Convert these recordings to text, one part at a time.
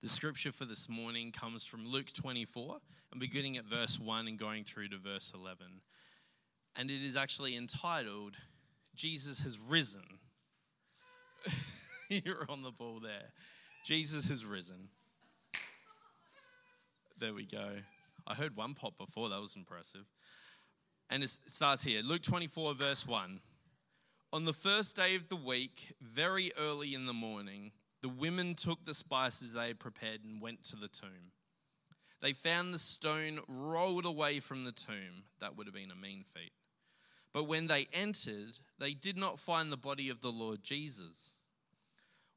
The scripture for this morning comes from Luke 24 and beginning at verse 1 and going through to verse 11. And it is actually entitled, Jesus has risen. You're on the ball there. Jesus has risen. There we go. I heard one pop before, that was impressive. And it starts here Luke 24, verse 1. On the first day of the week, very early in the morning, the women took the spices they had prepared and went to the tomb. They found the stone rolled away from the tomb. That would have been a mean feat. But when they entered, they did not find the body of the Lord Jesus.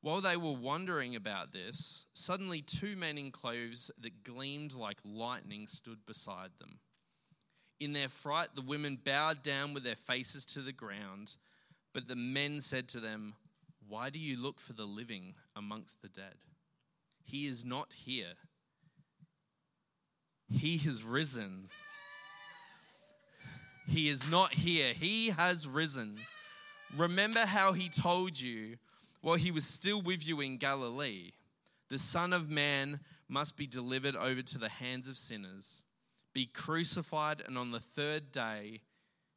While they were wondering about this, suddenly two men in clothes that gleamed like lightning stood beside them. In their fright, the women bowed down with their faces to the ground, but the men said to them, why do you look for the living amongst the dead? He is not here. He has risen. He is not here. He has risen. Remember how he told you while he was still with you in Galilee the Son of Man must be delivered over to the hands of sinners, be crucified, and on the third day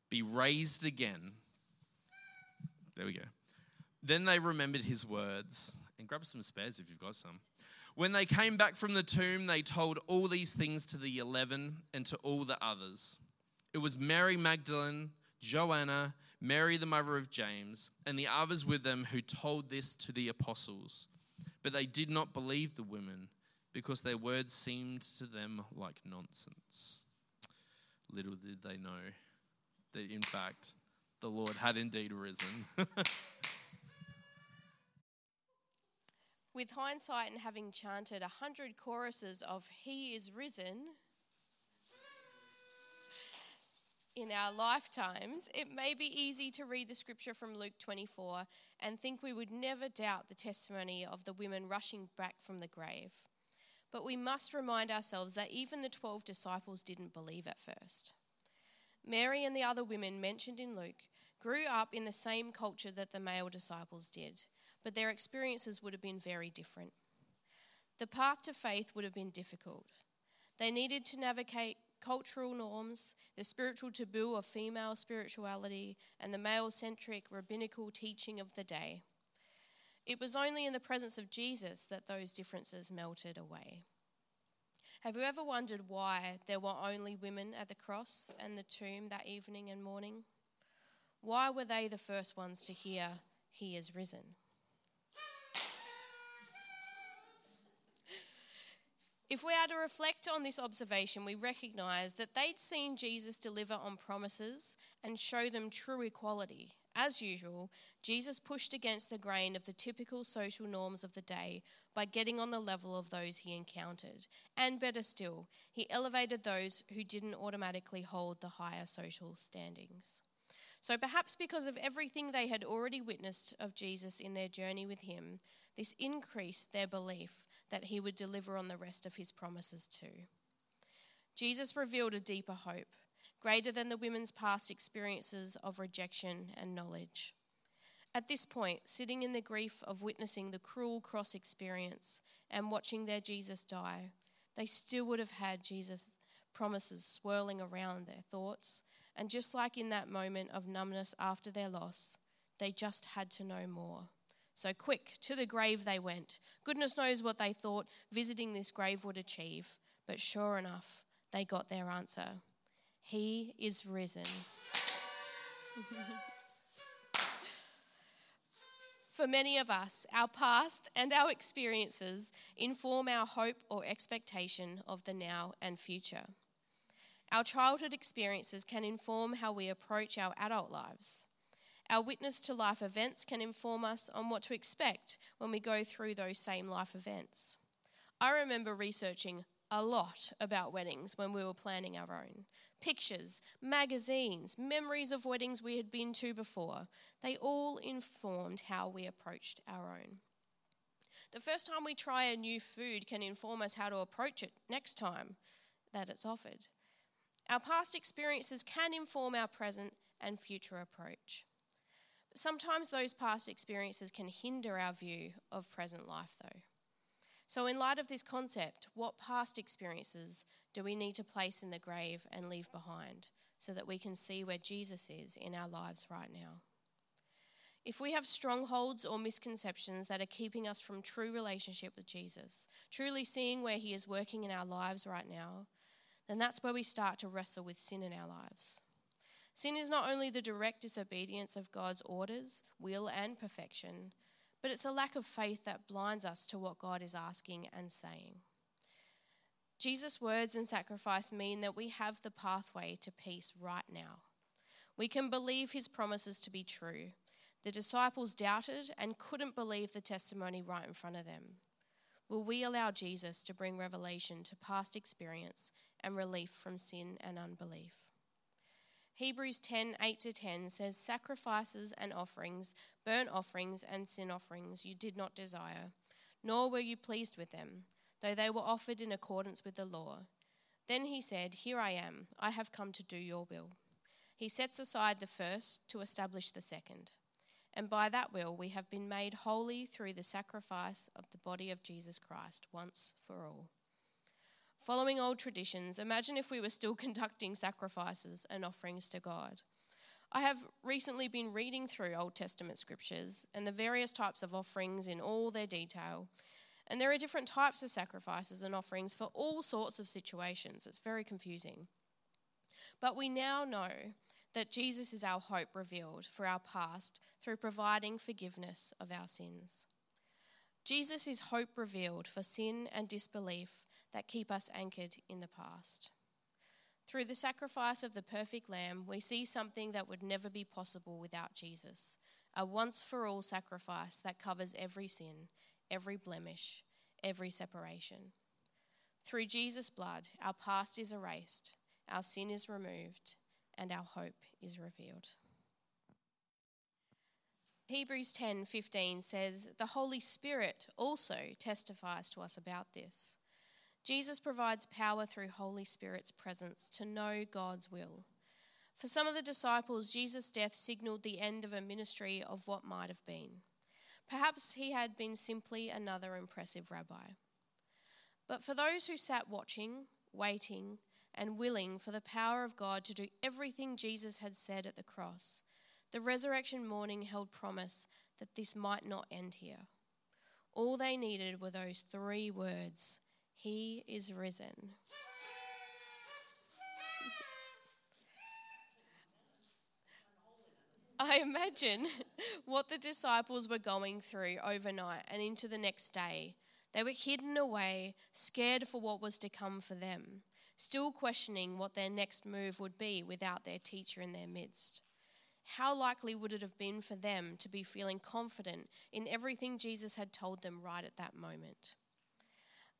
be raised again. There we go. Then they remembered his words. And grab some spares if you've got some. When they came back from the tomb, they told all these things to the eleven and to all the others. It was Mary Magdalene, Joanna, Mary the mother of James, and the others with them who told this to the apostles. But they did not believe the women because their words seemed to them like nonsense. Little did they know that, in fact, the Lord had indeed risen. With hindsight and having chanted a hundred choruses of He is risen in our lifetimes, it may be easy to read the scripture from Luke 24 and think we would never doubt the testimony of the women rushing back from the grave. But we must remind ourselves that even the 12 disciples didn't believe at first. Mary and the other women mentioned in Luke grew up in the same culture that the male disciples did but their experiences would have been very different. The path to faith would have been difficult. They needed to navigate cultural norms, the spiritual taboo of female spirituality, and the male centric rabbinical teaching of the day. It was only in the presence of Jesus that those differences melted away. Have you ever wondered why there were only women at the cross and the tomb that evening and morning? Why were they the first ones to hear, He is risen? If we are to reflect on this observation, we recognize that they'd seen Jesus deliver on promises and show them true equality. As usual, Jesus pushed against the grain of the typical social norms of the day by getting on the level of those he encountered. And better still, he elevated those who didn't automatically hold the higher social standings. So perhaps because of everything they had already witnessed of Jesus in their journey with him, this increased their belief that he would deliver on the rest of his promises too. Jesus revealed a deeper hope, greater than the women's past experiences of rejection and knowledge. At this point, sitting in the grief of witnessing the cruel cross experience and watching their Jesus die, they still would have had Jesus' promises swirling around their thoughts. And just like in that moment of numbness after their loss, they just had to know more. So quick, to the grave they went. Goodness knows what they thought visiting this grave would achieve, but sure enough, they got their answer. He is risen. For many of us, our past and our experiences inform our hope or expectation of the now and future. Our childhood experiences can inform how we approach our adult lives. Our witness to life events can inform us on what to expect when we go through those same life events. I remember researching a lot about weddings when we were planning our own. Pictures, magazines, memories of weddings we had been to before, they all informed how we approached our own. The first time we try a new food can inform us how to approach it next time that it's offered. Our past experiences can inform our present and future approach. Sometimes those past experiences can hinder our view of present life, though. So, in light of this concept, what past experiences do we need to place in the grave and leave behind so that we can see where Jesus is in our lives right now? If we have strongholds or misconceptions that are keeping us from true relationship with Jesus, truly seeing where He is working in our lives right now, then that's where we start to wrestle with sin in our lives. Sin is not only the direct disobedience of God's orders, will, and perfection, but it's a lack of faith that blinds us to what God is asking and saying. Jesus' words and sacrifice mean that we have the pathway to peace right now. We can believe his promises to be true. The disciples doubted and couldn't believe the testimony right in front of them. Will we allow Jesus to bring revelation to past experience and relief from sin and unbelief? Hebrews 10 8 to 10 says, Sacrifices and offerings, burnt offerings and sin offerings you did not desire, nor were you pleased with them, though they were offered in accordance with the law. Then he said, Here I am, I have come to do your will. He sets aside the first to establish the second. And by that will, we have been made holy through the sacrifice of the body of Jesus Christ once for all. Following old traditions, imagine if we were still conducting sacrifices and offerings to God. I have recently been reading through Old Testament scriptures and the various types of offerings in all their detail. And there are different types of sacrifices and offerings for all sorts of situations. It's very confusing. But we now know that Jesus is our hope revealed for our past through providing forgiveness of our sins. Jesus is hope revealed for sin and disbelief that keep us anchored in the past. Through the sacrifice of the perfect Lamb, we see something that would never be possible without Jesus a once for all sacrifice that covers every sin, every blemish, every separation. Through Jesus' blood, our past is erased, our sin is removed, and our hope is revealed. Hebrews 10:15 says, "The Holy Spirit also testifies to us about this." Jesus provides power through Holy Spirit's presence to know God's will. For some of the disciples, Jesus' death signaled the end of a ministry of what might have been. Perhaps he had been simply another impressive rabbi. But for those who sat watching, waiting, and willing for the power of God to do everything Jesus had said at the cross, the resurrection morning held promise that this might not end here. All they needed were those three words he is risen. I imagine what the disciples were going through overnight and into the next day. They were hidden away, scared for what was to come for them, still questioning what their next move would be without their teacher in their midst. How likely would it have been for them to be feeling confident in everything Jesus had told them right at that moment?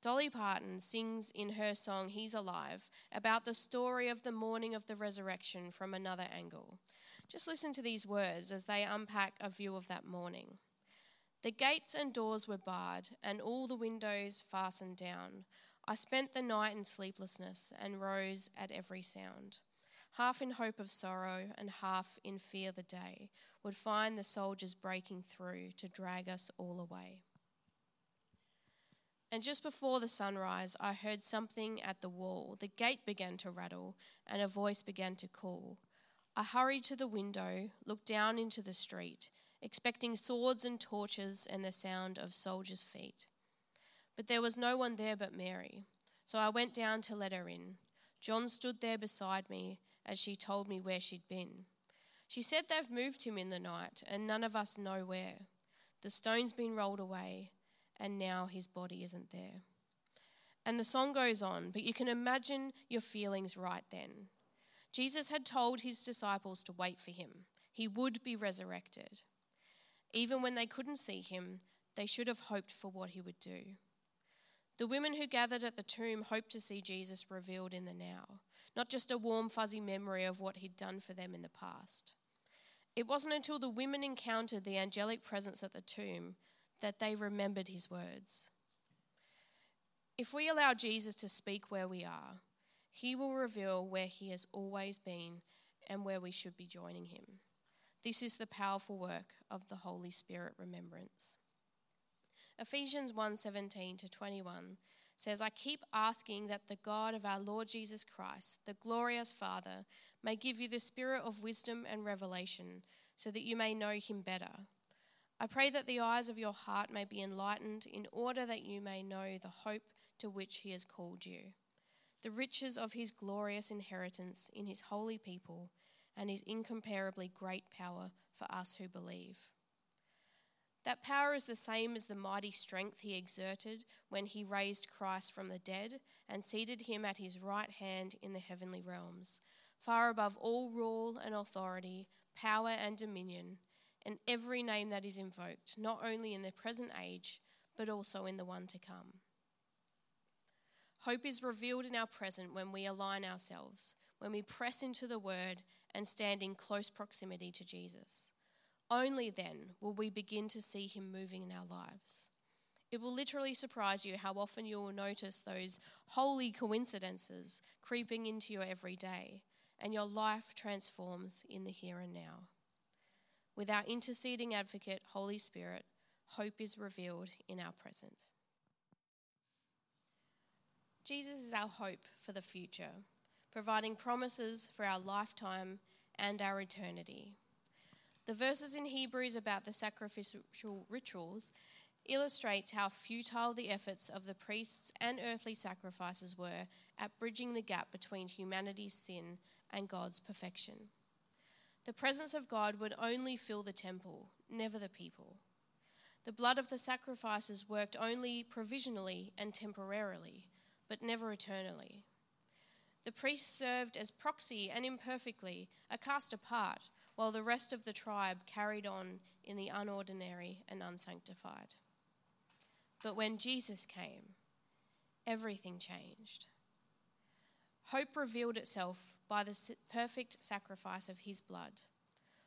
Dolly Parton sings in her song He's Alive about the story of the morning of the resurrection from another angle. Just listen to these words as they unpack a view of that morning. The gates and doors were barred, and all the windows fastened down. I spent the night in sleeplessness and rose at every sound. Half in hope of sorrow and half in fear the day would find the soldiers breaking through to drag us all away. And just before the sunrise, I heard something at the wall. The gate began to rattle, and a voice began to call. I hurried to the window, looked down into the street, expecting swords and torches and the sound of soldiers' feet. But there was no one there but Mary, so I went down to let her in. John stood there beside me as she told me where she'd been. She said they've moved him in the night, and none of us know where. The stone's been rolled away and now his body isn't there. And the song goes on, but you can imagine your feelings right then. Jesus had told his disciples to wait for him, he would be resurrected. Even when they couldn't see him, they should have hoped for what he would do. The women who gathered at the tomb hoped to see Jesus revealed in the now, not just a warm, fuzzy memory of what he'd done for them in the past. It wasn't until the women encountered the angelic presence at the tomb that they remembered his words. If we allow Jesus to speak where we are, he will reveal where he has always been and where we should be joining him. This is the powerful work of the Holy Spirit remembrance. Ephesians 1:17 to 21 says, I keep asking that the God of our Lord Jesus Christ, the glorious Father, may give you the spirit of wisdom and revelation, so that you may know him better. I pray that the eyes of your heart may be enlightened, in order that you may know the hope to which he has called you, the riches of his glorious inheritance in his holy people, and his incomparably great power for us who believe. That power is the same as the mighty strength he exerted when he raised Christ from the dead and seated him at his right hand in the heavenly realms, far above all rule and authority, power and dominion, and every name that is invoked, not only in the present age, but also in the one to come. Hope is revealed in our present when we align ourselves, when we press into the word and stand in close proximity to Jesus. Only then will we begin to see Him moving in our lives. It will literally surprise you how often you will notice those holy coincidences creeping into your everyday, and your life transforms in the here and now. With our interceding advocate, Holy Spirit, hope is revealed in our present. Jesus is our hope for the future, providing promises for our lifetime and our eternity. The verses in Hebrews about the sacrificial rituals illustrates how futile the efforts of the priests and earthly sacrifices were at bridging the gap between humanity's sin and God's perfection. The presence of God would only fill the temple, never the people. The blood of the sacrifices worked only provisionally and temporarily, but never eternally. The priests served as proxy and imperfectly, a caste apart, while the rest of the tribe carried on in the unordinary and unsanctified. But when Jesus came, everything changed. Hope revealed itself by the perfect sacrifice of his blood.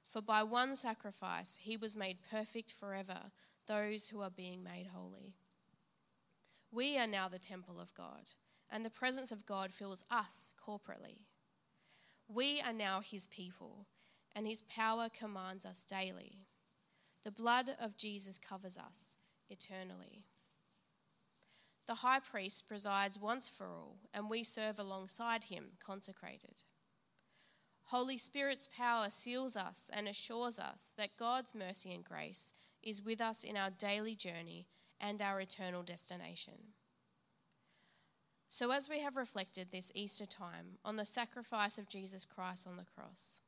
For by one sacrifice he was made perfect forever, those who are being made holy. We are now the temple of God, and the presence of God fills us corporately. We are now his people and his power commands us daily. The blood of Jesus covers us eternally. The high priest presides once for all, and we serve alongside him, consecrated. Holy Spirit's power seals us and assures us that God's mercy and grace is with us in our daily journey and our eternal destination. So, as we have reflected this Easter time on the sacrifice of Jesus Christ on the cross,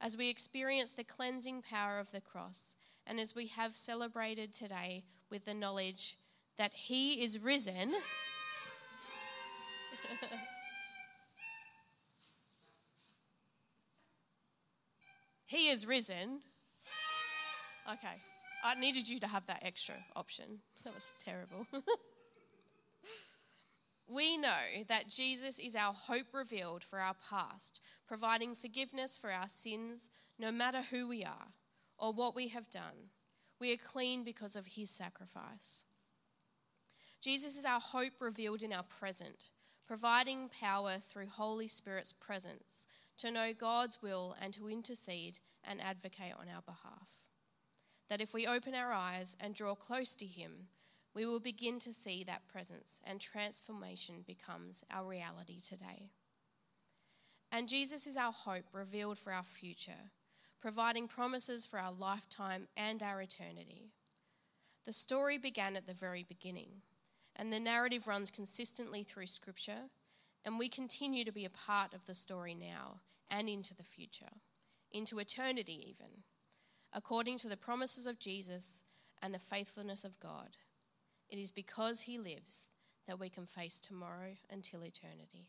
as we experience the cleansing power of the cross, and as we have celebrated today with the knowledge that He is risen. he is risen. Okay, I needed you to have that extra option. That was terrible. we know that Jesus is our hope revealed for our past, providing forgiveness for our sins, no matter who we are or what we have done. We are clean because of his sacrifice. Jesus is our hope revealed in our present, providing power through Holy Spirit's presence to know God's will and to intercede and advocate on our behalf. That if we open our eyes and draw close to him, we will begin to see that presence and transformation becomes our reality today. And Jesus is our hope revealed for our future, providing promises for our lifetime and our eternity. The story began at the very beginning, and the narrative runs consistently through Scripture, and we continue to be a part of the story now and into the future, into eternity even, according to the promises of Jesus and the faithfulness of God. It is because He lives that we can face tomorrow until eternity.